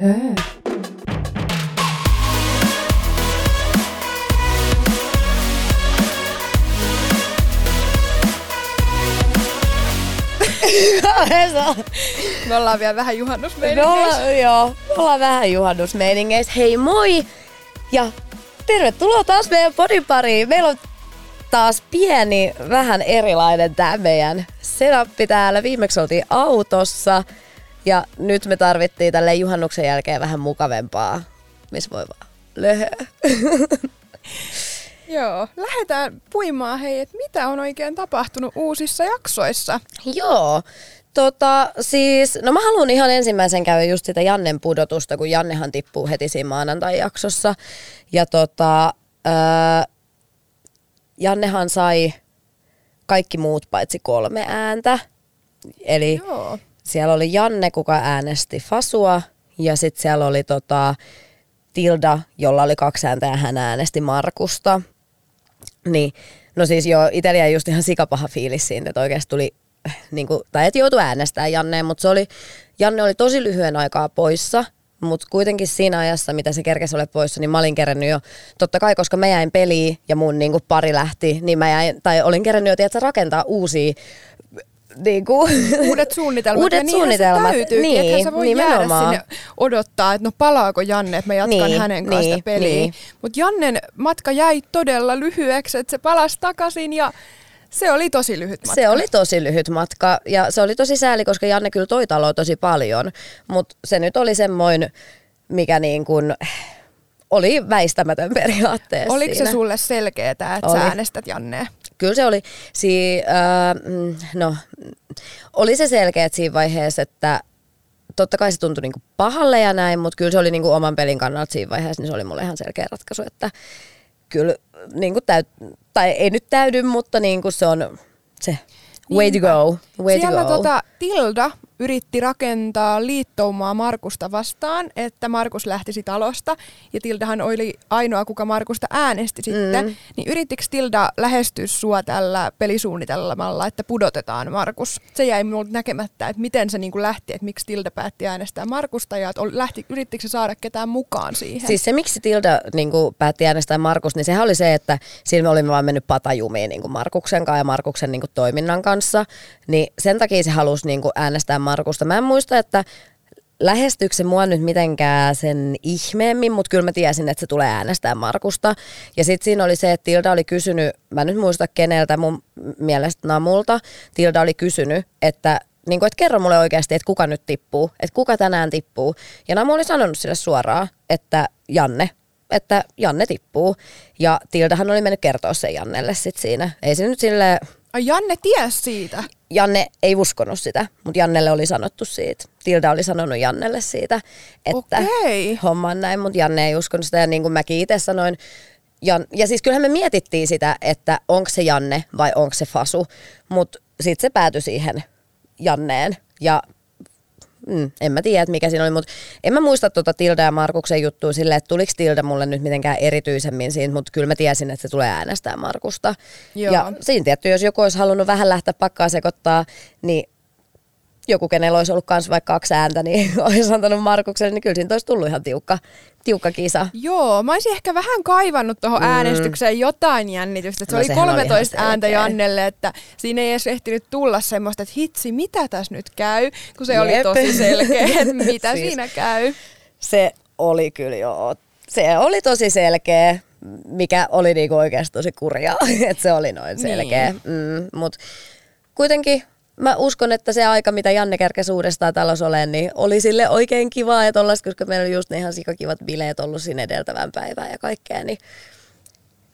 Höö. Me ollaan vielä vähän Me juhannusmeiningeissä. ollaan, joo, me ollaan vähän juhannusmeiningeissä. Hei moi! Ja tervetuloa taas meidän podin pariin. Meillä on taas pieni, vähän erilainen tää meidän setappi täällä. Viimeksi oltiin autossa ja nyt me tarvittiin tälle juhannuksen jälkeen vähän mukavempaa, missä voi vaan löhöä. Joo, lähdetään puimaan hei, että mitä on oikein tapahtunut uusissa jaksoissa. Joo. Tota, siis, no mä haluan ihan ensimmäisen käydä just sitä Jannen pudotusta, kun Jannehan tippuu heti siinä maanantai-jaksossa. Ja tota, öö, Jannehan sai kaikki muut paitsi kolme ääntä. Eli Joo. Siellä oli Janne, kuka äänesti Fasua, ja sitten siellä oli tota, Tilda, jolla oli kaksi ääntä ja hän äänesti Markusta. Niin, no siis joo, itsellä jäi just ihan sikapaha fiilis siitä, että oikeasti tuli, niin kuin, tai et joutu äänestämään Janneen, mutta se oli, Janne oli tosi lyhyen aikaa poissa, mutta kuitenkin siinä ajassa, mitä se kerkesi ole poissa, niin mä olin kerännyt jo, totta kai koska mä jäin peliin ja mun niin kuin, pari lähti, niin mä jäin, tai olin kerännyt jo, tiedätkö, rakentaa uusia niin kuin, Uudet suunnitelmat. Uudet ja suunnitelmat, Se täytyy, niin, sä voi nimenomaan. jäädä sinne odottaa, että no palaako Janne, että mä jatkan Niin, hänen kanssa niin, peliä. niin. Mutta Jannen matka jäi todella lyhyeksi, että se palasi takaisin ja se oli tosi lyhyt matka. Se oli tosi lyhyt matka ja se oli tosi sääli, koska Janne kyllä toi taloa tosi paljon, mutta se nyt oli semmoinen, mikä niin kuin oli väistämätön periaatteessa Oliko siinä. se sulle selkeää, että Oli. sä äänestät Jannea? Kyllä se oli, si, äh, no, oli se selkeä siinä vaiheessa, että totta kai se tuntui niinku pahalle ja näin, mutta kyllä se oli niinku oman pelin kannalta siinä vaiheessa, niin se oli mulle ihan selkeä ratkaisu, että kyllä niinku täyt, tai ei nyt täydy, mutta niinku se on se. Way to go, way Siellä to go. tota, Tilda yritti rakentaa liittoumaa Markusta vastaan, että Markus lähtisi talosta. Ja Tildahan oli ainoa, kuka Markusta äänesti sitten. Mm. Niin yrittikö Tilda lähestyä sua tällä pelisuunnitelmalla, että pudotetaan Markus? Se jäi minulta näkemättä, että miten se niin lähti, että miksi Tilda päätti äänestää Markusta ja lähti, yrittikö se saada ketään mukaan siihen? Siis se, miksi Tilda niin kuin, päätti äänestää Markus, niin sehän oli se, että siinä me olimme vaan mennyt patajumiin niin kuin Markuksen kanssa ja Markuksen niin kuin, toiminnan kanssa. Niin sen takia se halusi niin kuin, äänestää Markusta. Mä en muista, että lähestyykö se mua nyt mitenkään sen ihmeemmin, mutta kyllä mä tiesin, että se tulee äänestää Markusta. Ja sitten siinä oli se, että Tilda oli kysynyt, mä nyt muista keneltä, mun mielestä Namulta, Tilda oli kysynyt, että niin kuin, että kerro mulle oikeasti, että kuka nyt tippuu, että kuka tänään tippuu. Ja Namu oli sanonut sille suoraan, että Janne, että Janne tippuu. Ja Tildahan oli mennyt kertoa sen Jannelle sit siinä. Ei se nyt sille Ai Janne ties siitä. Janne ei uskonut sitä, mutta Jannelle oli sanottu siitä. Tilda oli sanonut Jannelle siitä, että Okei. homma on näin, mutta Janne ei uskonut sitä. Ja niin kuin mäkin itse sanoin, Jan, ja siis kyllähän me mietittiin sitä, että onko se Janne vai onko se Fasu, mutta sitten se päätyi siihen Janneen. Ja mm, en mä tiedä, että mikä siinä oli, mutta en mä muista tuota Tilda ja Markuksen juttua silleen, että tuliko Tilda mulle nyt mitenkään erityisemmin siitä, mutta kyllä mä tiesin, että se tulee äänestää Markusta. Joo. Ja siinä tietty, jos joku olisi halunnut vähän lähteä pakkaa sekoittaa, niin joku, kenellä olisi ollut kans vaikka kaksi ääntä, niin olisi antanut Markukselle, niin kyllä siinä olisi tullut ihan tiukka, tiukka kisa. Joo, mä olisin ehkä vähän kaivannut tuohon mm. äänestykseen jotain jännitystä. että Se No oli sehän oli ihan 13 ääntä selkeä. Jannelle, että siinä ei edes ehtinyt tulla semmoista, että hitsi, mitä tässä nyt käy, kun se oli Jep. tosi selkeä, että mitä Siis- siinä käy. Se oli kyllä joo. Se oli tosi selkeä, mikä oli niinku oikeasti tosi kurjaa, että se oli noin selkeä. Niin. Mm, Mutta kuitenkin mä uskon, että se aika, mitä Janne kerkesi uudestaan talossa olemaan, niin oli sille oikein kivaa ja tollaista, koska meillä oli just ne ihan sikakivat bileet ollut siinä edeltävän päivään ja kaikkea, niin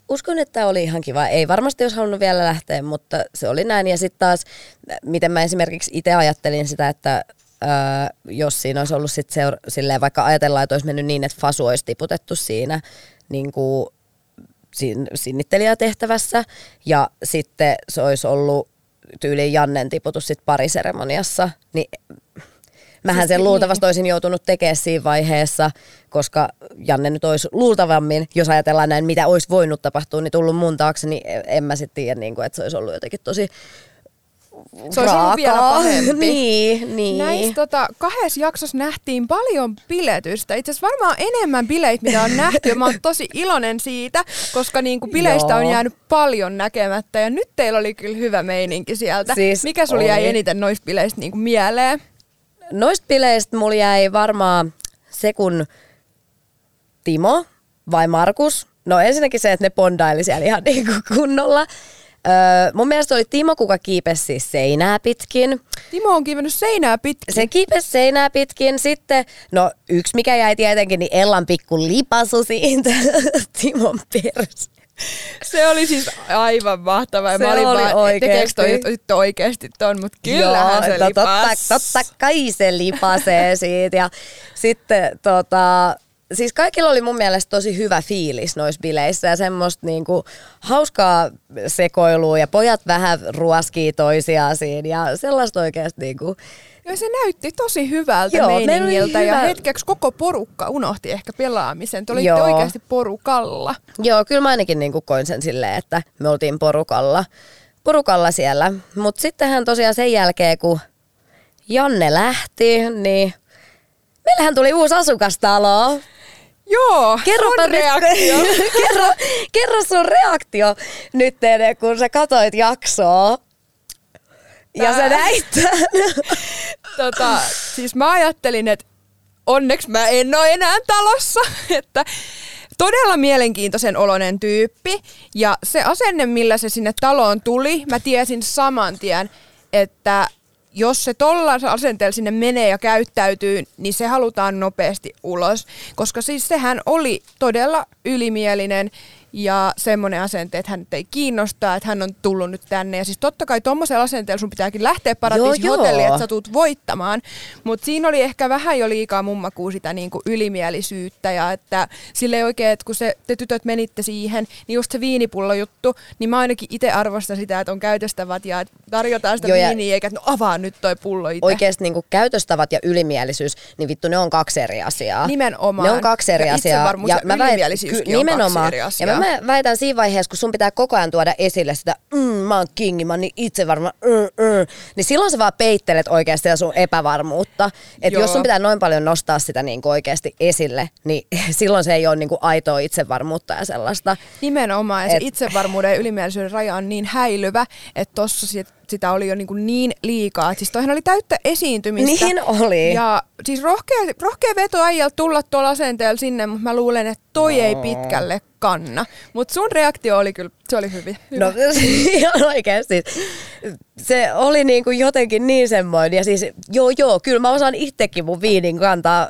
uskon, että oli ihan kiva. Ei varmasti olisi halunnut vielä lähteä, mutta se oli näin. Ja sitten taas, miten mä esimerkiksi itse ajattelin sitä, että öö, jos siinä olisi ollut sit seur- silleen, vaikka ajatellaan, että olisi mennyt niin, että Fasu olisi tiputettu siinä niin kuin sin- sinnittelijätehtävässä ja sitten se olisi ollut tyyliin Jannen tiputus sit pariseremoniassa, niin Mähän Siis sen niin. luultavasti olisin joutunut tekemään siinä vaiheessa, koska Janne nyt olisi luultavammin, jos ajatellaan näin, mitä olisi voinut tapahtua, niin tullut mun taakse, niin en mä sitten tiedä, niin kuin, että se olisi ollut jotenkin tosi Se olisi ollut vielä pahempi. niin, niin. Näissä tota, kahdessa jaksossa nähtiin paljon biletystä. Itse asiassa varmaan enemmän bileitä, mitä on nähty. Mä oon tosi iloinen siitä, koska niinku bileistä on Joo. jäänyt paljon näkemättä. Ja nyt teillä oli kyllä hyvä meininki sieltä. Siis Mikä sulla jäi eniten noista bileistä niinku mieleen? Noista bileistä mulla jäi varmaan se, kun Timo vai Markus. No ensinnäkin se, että ne bondaili siellä ihan niin kuin kunnolla. Öö, mun mielestä oli Timo, kuka kiipesi siis seinää pitkin. Timo on kivennyt seinää pitkin. Se kiipesi seinää pitkin. Sitten, no yksi mikä jäi tietenkin, niin Ellan pikku lipasu siitä Timon perässä. Se oli siis aivan mahtavaa. Ja Se mä olin oli vaan, oikeesti. tekeekö toi oikeasti ton, mutta kyllähän Joo, se no lipas. totta, totta kai se lipasee siitä. Ja sitten tota, siis kaikilla oli mun mielestä tosi hyvä fiilis noissa bileissä ja semmoista niinku hauskaa sekoilua ja pojat vähän ruoskii toisiaan siinä ja sellaista oikeasti niinku, Ja se näytti tosi hyvältä Joo, meiningiltä ja hyvä- hetkeksi koko porukka unohti ehkä pelaamisen. Te olitte Joo. oikeasti porukalla. Joo, kyllä mä ainakin niinku koin sen silleen, että me oltiin porukalla, porukalla siellä. Mutta sittenhän tosiaan sen jälkeen, kun Janne lähti, niin meillähän tuli uusi asukastalo. Joo, Kerropa sun nyt, reaktio. kerro, kerro sun reaktio nyt, kun sä katoit jaksoa. Ja sä Tää- näit tota, siis mä ajattelin, että onneksi mä en ole enää talossa. että todella mielenkiintoisen oloinen tyyppi. Ja se asenne, millä se sinne taloon tuli, mä tiesin saman tien, että jos se tollaisella asenteella sinne menee ja käyttäytyy, niin se halutaan nopeasti ulos. Koska siis sehän oli todella ylimielinen ja semmoinen asente, että hän ei kiinnostaa, että hän on tullut nyt tänne. Ja siis totta kai tuommoisella asenteella sun pitääkin lähteä paratiisin joo. hotelliin, että sä tuut voittamaan. Mutta siinä oli ehkä vähän jo liikaa mummakuu sitä niinku ylimielisyyttä ja että sille ei oikein, että kun se, te tytöt menitte siihen, niin just se viinipullo juttu, niin mä ainakin itse arvostan sitä, että on käytöstävät ja tarjotaan sitä Joo, viiniä, eikä että no avaa nyt toi pullo itse. Oikeasti niinku käytöstavat ja ylimielisyys, niin vittu ne on kaksi eri asiaa. Nimenomaan. Ne on kaksi eri Ja asiaa. ja mä väit- ky- on kaksi nimenomaan. eri asiaa. Ja mä, mä väitän siinä vaiheessa, kun sun pitää koko ajan tuoda esille sitä, mm, mä oon kingi, mä oon niin itsevarma, mm, mm, niin silloin sä vaan peittelet oikeasti sun epävarmuutta. Että jos sun pitää noin paljon nostaa sitä niinku oikeasti esille, niin silloin se ei ole niinku aitoa itsevarmuutta ja sellaista. Nimenomaan, ja se Et- itsevarmuuden ja ylimielisyyden raja on niin häilyvä, että tossa sit, sitä oli jo niin, kuin niin liikaa. Siis toihan oli täyttä esiintymistä. Niin oli. Ja siis rohkea, rohkea veto äijältä tulla tuolla asenteella sinne, mutta mä luulen, että toi ei pitkälle kanna. Mutta sun reaktio oli kyllä, se oli hyvin. Hyvä. No ihan oikeasti. Se oli niinku jotenkin niin semmoinen. Ja siis joo joo, kyllä mä osaan itsekin mun viinin kantaa,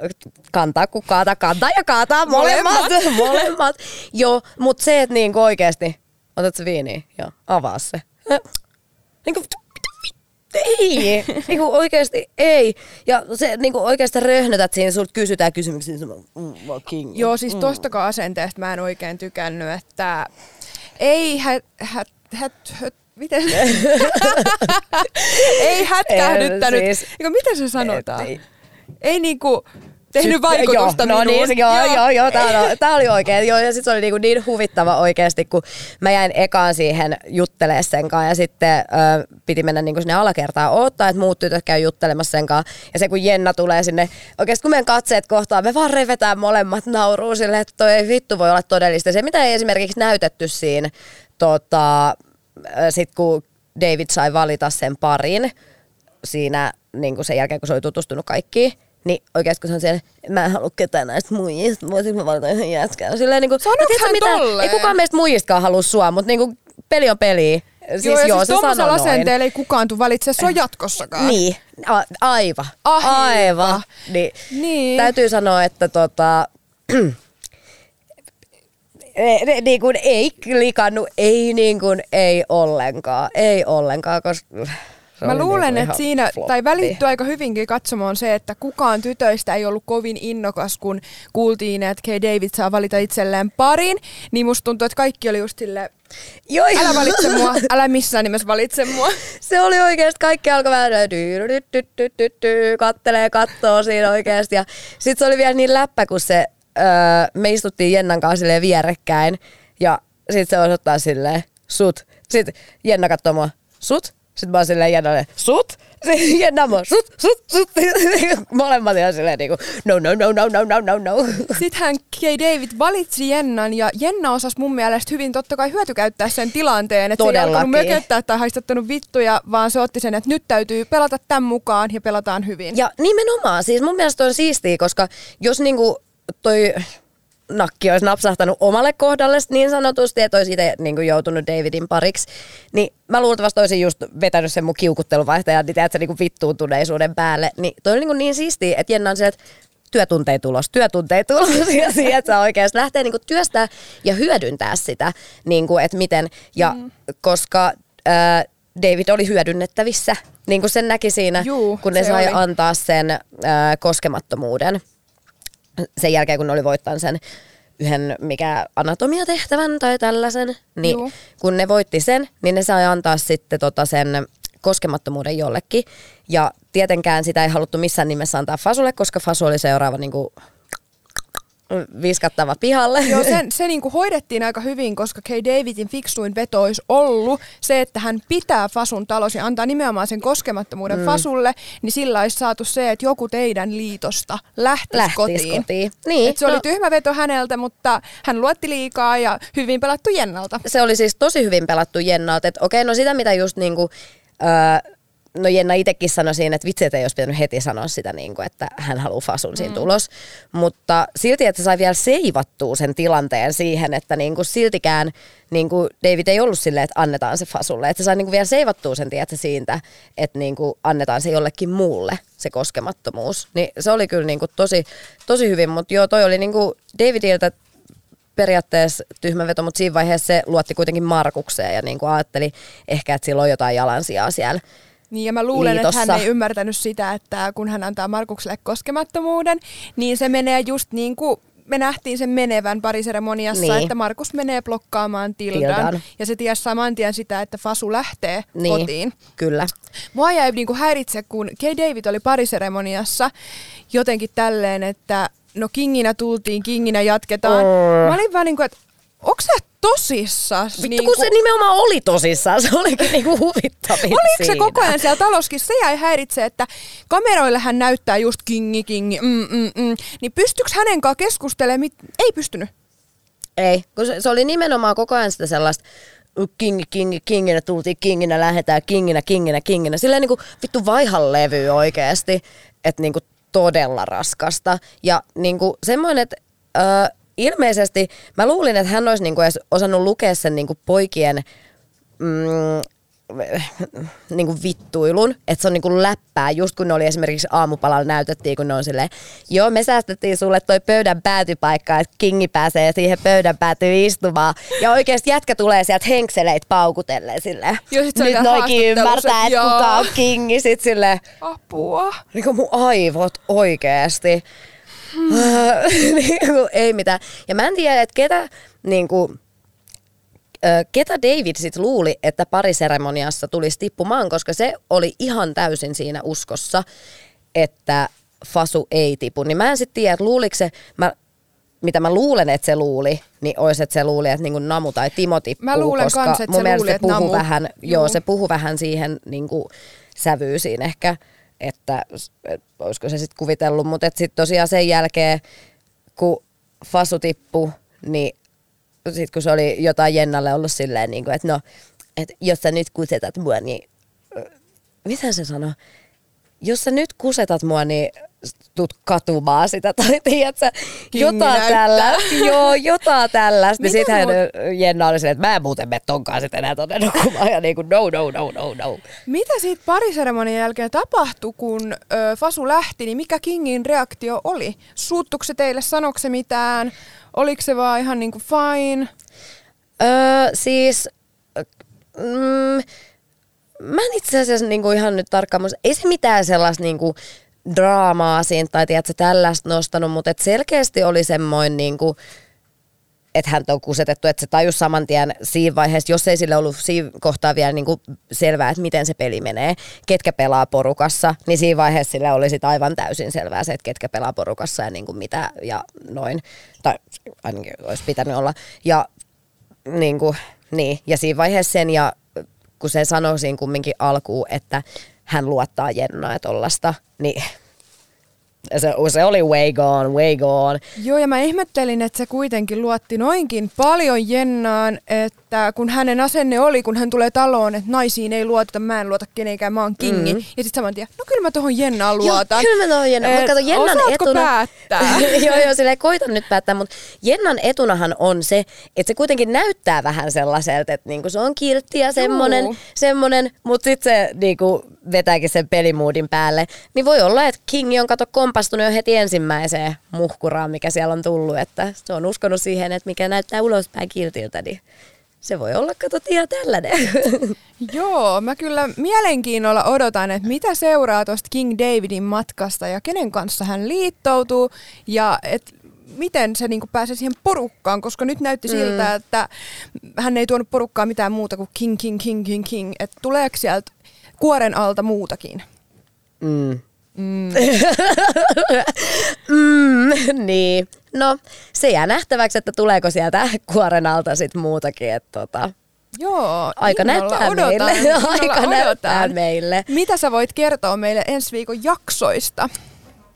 kantaa kun kaata, kantaa ja kaataa molemmat. Molemmat. molemmat. Joo, mutta se, että niinku oikeasti, otat se viini, joo, avaa se. Niinku, ei, niinku oikeasti ei. Ja se niinku oikeasti röhnötät siinä, sulta kysytään kysymyksiä, niin sä, mm, king. Joo, siis tostakaan asenteesta mä en oikein tykännyt, että ei hä, hä, hä, hä, miten? ei hätkähdyttänyt. Siis, siis- miten se sanotaan? Et ei- ei niinku tehnyt vaikutusta joo, no niin, joo, joo, joo, joo tää, on, tää oli oikein. Joo, ja sitten se oli niinku niin huvittava oikeasti, kun mä jäin ekaan siihen juttelee sen kanssa ja sitten ö, piti mennä niinku sinne alakertaan odottaa, että muut tytöt käy juttelemassa sen kanssa. Ja se kun Jenna tulee sinne, oikeasti kun meidän katseet kohtaa, me vaan revetään molemmat nauruu silleen, että toi ei vittu voi olla todellista. Se, mitä ei esimerkiksi näytetty siinä, tota, sit kun David sai valita sen parin, siinä niin kuin sen jälkeen, kun se oli tutustunut kaikkiin, niin oikeasti kun se on siellä, mä en halua ketään näistä muijista, voisinko mä valita yhden jätkän. Silleen niin kuin, hän tolleen? Ei kukaan meistä muijistakaan halua sua, mutta niin kuin, peli on peli. Siis joo, ja joo, siis se tuommoisella asenteella ei kukaan tule valitse sua jatkossakaan. Niin, a- aivan. Aivan. Aivan. Niin, Niin. Täytyy sanoa, että tota, ne, ne, niin kuin ei klikannut, ei niin kuin, ei ollenkaan, ei ollenkaan, koska se Mä oli luulen, niinku että siinä, floppi. tai välittyy aika hyvinkin katsomaan se, että kukaan tytöistä ei ollut kovin innokas, kun kuultiin, että Kay David saa valita itselleen parin, niin musta tuntuu, että kaikki oli just silleen, Joo, älä valitse mua, älä missään nimessä valitse mua. Se oli oikeasti, kaikki alkoi vähän kattelee kattoo siinä oikeasti. Ja sit se oli vielä niin läppä, kun se, öö, me istuttiin Jennan kanssa vierekkäin. Ja sit se osoittaa silleen, sut. Sit Jenna katsoo mua, sut? Sitten mä oon silleen Jennalle, sut? Sitten Jenna mä oon, sut, sut, sut. Molemmat ihan silleen niinku, no, no, no, no, no, no, no, no. Sittenhän Kay David valitsi Jennan ja Jenna osasi mun mielestä hyvin totta kai hyötykäyttää sen tilanteen. Että se ei alkanut mököttää tai haistattanut vittuja, vaan se otti sen, että nyt täytyy pelata tämän mukaan ja pelataan hyvin. Ja nimenomaan, siis mun mielestä on siistiä, koska jos niinku toi nakki olisi napsahtanut omalle kohdalle niin sanotusti, että olisi itse niinku joutunut Davidin pariksi, niin mä luultavasti olisin just vetänyt sen mun kiukutteluvaihtajan, niin tiedätkö, niinku vittuuntuneisuuden päälle. Niin toi on niinku niin siistiä, että Jenna on se, että työtuntei tulos, työtuntei tulos ja siihen, että oikeasti lähteä niinku työstää ja hyödyntää sitä, niinku, että miten, ja mm. koska ää, David oli hyödynnettävissä, niin kuin sen näki siinä, Juu, kun ne sai oli. antaa sen ää, koskemattomuuden sen jälkeen, kun ne oli voittanut sen yhden mikä anatomiatehtävän tai tällaisen, niin Juu. kun ne voitti sen, niin ne sai antaa sitten tota sen koskemattomuuden jollekin. Ja tietenkään sitä ei haluttu missään nimessä antaa Fasulle, koska Fasu oli seuraava niin kuin, viskattava pihalle. Joo, sen, se niinku hoidettiin aika hyvin, koska Kay Davidin fiksuin veto olisi ollut se, että hän pitää Fasun talos ja antaa nimenomaan sen koskemattomuuden mm. Fasulle, niin sillä olisi saatu se, että joku teidän liitosta lähtisi, Lähtis kotiin. kotiin. Niin, Et se oli no- tyhmä veto häneltä, mutta hän luotti liikaa ja hyvin pelattu Jennalta. se oli siis tosi hyvin pelattu Jennalta, että okei, no sitä mitä just niinku, öö, no Jenna itsekin sanoi siinä, että vitsi, että ei olisi pitänyt heti sanoa sitä, niinku, että hän haluaa fasun siinä tulos, mutta silti, että se sai vielä seivattua sen tilanteen siihen, että niinku siltikään niinku David ei ollut silleen, että annetaan se fasulle, että se sai niinku vielä seivattua sen tiedätkö, siitä, että niinku annetaan se jollekin muulle se koskemattomuus, niin se oli kyllä niinku tosi, tosi hyvin, mutta joo, toi oli niinku Davidiltä periaatteessa tyhmä veto, mutta siinä vaiheessa se luotti kuitenkin Markukseen ja niin kuin ajatteli ehkä, että sillä on jotain jalansijaa siellä. Niin ja mä luulen, liitossa. että hän ei ymmärtänyt sitä, että kun hän antaa Markukselle koskemattomuuden, niin se menee just niin kuin me nähtiin sen menevän pariseremoniassa, Niin. että Markus menee blokkaamaan Tildan, Tildan. ja se tiesi saman tien sitä, että Fasu lähtee Niin, kotiin. kyllä. Mua jäi niinku häiritse, kun Kay David oli pariseremoniassa jotenkin tälleen, että no kinginä tultiin, kinginä jatketaan. Mm. Mä olin vaan niinku, että onks sä tosissas? Vittu, kun se nimenomaan oli tosissaan, se olikin niinku huvittavin Oliko se siinä. koko ajan siellä taloskin? Se jäi häiritse, että kameroille hän näyttää just kingi, kingi, mm, mm, mm. Niin pystyykö hänen kanssa keskustelemaan? Mit- ei pystynyt. Ei, kun se, se oli nimenomaan koko ajan sitä sellaista kingi, kingi, kinginä tultiin, kinginä lähetään, kinginä, kinginä, kinginä. Silleen niinku vittu vaihan levy oikeesti, että niinku todella raskasta. Ja niinku semmoinen, että ö, ilmeisesti mä luulin, että hän olisi niinku edes osannut lukea sen niinku poikien mm, niinku vittuilun, että se on niinku läppää, just kun ne oli esimerkiksi aamupalalla näytettiin, kun ne on silleen, joo me säästettiin sulle toi pöydän päätypaikka, että kingi pääsee siihen pöydän päätyyn istumaan. Ja oikeasti jätkä tulee sieltä henkseleitä paukutellen silleen. Joo, sit Nyt noikin ymmärtää, että kuka on kingi. Sit silleen, Apua. niinku mun aivot oikeesti. Niinku, ei mitään. Ja mä en tiedä, että ketä, niinku, ö, ketä David sit luuli, että pariseremoniassa tulisi tippumaan, koska se oli ihan täysin siinä uskossa, että Fasu ei tipu. Niin mä en sitten tiedä, että luuliko se, mä, mitä mä luulen, että se luuli, niin olisi, että se luuli, että niinku Namu tai Timo tippuu, Mä luulen koska kans, että mun se mielestä luuli, se puhu Namu- vähän, joo, se puhu vähän siihen niinku, sävyisiin ehkä, että et, olisiko se sitten kuvitellut, mutta sitten tosiaan sen jälkeen, kun Fasu tippui, niin sitten kun se oli jotain Jennalle ollut silleen, niin kuin, että no, että jos sä nyt kusetat mua, niin mitä se sanoi? Jos sä nyt kusetat mua, niin tuut katumaan sitä, tai tiedätkö, jotain tällaista, joo, jotain tällaista. Niin Mitä sittenhän mut- Jenna oli silleen, että mä en muuten mene tonkaan sitten enää tonne nukkumaan, ja niin kuin no, no, no, no, no. Mitä siitä pariseremonian jälkeen tapahtui, kun ö, Fasu lähti, niin mikä Kingin reaktio oli? Suuttuiko se teille, sanoiko se mitään? Oliko se vaan ihan niinku fine? Öö, siis, mm, mä en itse asiassa niinku ihan nyt tarkkaan, ei se mitään sellaista niinku draamaa siinä tai tiedätkö, tällaista nostanut, mutta et selkeästi oli semmoinen niinku, että häntä on kusetettu, että se tajus saman tien siinä vaiheessa, jos ei sille ollut siinä kohtaa vielä niinku selvää, että miten se peli menee, ketkä pelaa porukassa, niin siinä vaiheessa sille oli sit aivan täysin selvää se, että ketkä pelaa porukassa ja niinku mitä ja noin, tai ainakin olisi pitänyt olla. Ja niin, kuin, niin. ja siinä vaiheessa sen ja kun se sanoi siinä kumminkin alkuun, että hän luottaa Jennaa ja tollasta, niin se, se oli way gone, way gone. Joo, ja mä ihmettelin, että se kuitenkin luotti noinkin paljon Jennaan, että kun hänen asenne oli, kun hän tulee taloon, että naisiin ei luoteta, mä en luota kenenkään, mä oon kingi. Mm-hmm. Ja sitten saman tien, no kyllä mä tuohon Jennaan luotan. Joo, kyllä mä tuohon Jennaan. Mutta kato, Jennan etuna... päättää? joo, joo, silleen koitan nyt päättää, mutta Jennan etunahan on se, että se kuitenkin näyttää vähän sellaiselta, että niinku se on kiltti ja semmonen, semmonen mutta sitten se niinku vetääkin sen pelimuudin päälle. Niin voi olla, että King on kato kompastunut jo heti ensimmäiseen muhkuraan, mikä siellä on tullut, että se on uskonut siihen, että mikä näyttää ulospäin kiltiltä, niin se voi olla, kato, ihan tällainen. Joo, mä kyllä mielenkiinnolla odotan, että mitä seuraa tuosta King Davidin matkasta ja kenen kanssa hän liittoutuu ja että miten se niinku pääsee siihen porukkaan, koska nyt näytti mm. siltä, että hän ei tuonut porukkaa mitään muuta kuin King, King, King, King, King. Että tuleeko sieltä kuoren alta muutakin? Mm. Mm. mm, niin. No, se jää nähtäväksi, että tuleeko sieltä kuoren alta sit muutakin. Että tota, Joo, aika näyttää odotan, meille. Aika odotan. näyttää meille. Mitä sä voit kertoa meille ensi viikon jaksoista?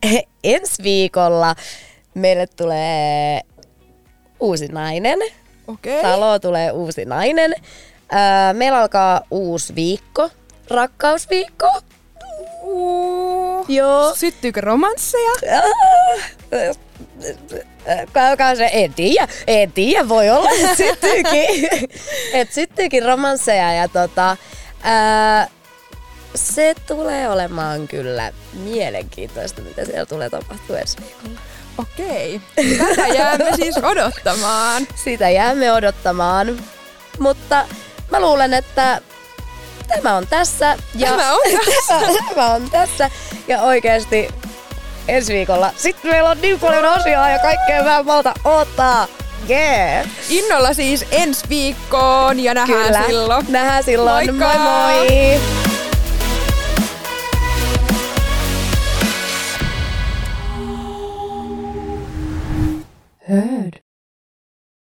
ensi viikolla meille tulee uusi nainen. Okay. Talo tulee uusi nainen. meillä alkaa uusi viikko, rakkausviikko. Uh, Joo. Syttyykö romansseja? Se, en tiedä, en tiedä, voi olla, että syttyykin, et syttyykin romansseja ja tota, ää, se tulee olemaan kyllä mielenkiintoista, mitä siellä tulee tapahtua ensi viikolla. Okei, tätä jäämme siis odottamaan. Sitä jäämme odottamaan, mutta mä luulen, että tämä on tässä. Ja tämä on tässä. tämä on tässä. Ja oikeasti ensi viikolla. Sitten meillä on niin paljon asiaa ja kaikkea vähän malta ottaa. Yeah. Innolla siis ensi viikkoon ja nähdään Kyllä. silloin. Nähdään silloin. Moikka. Moi moi. Heard.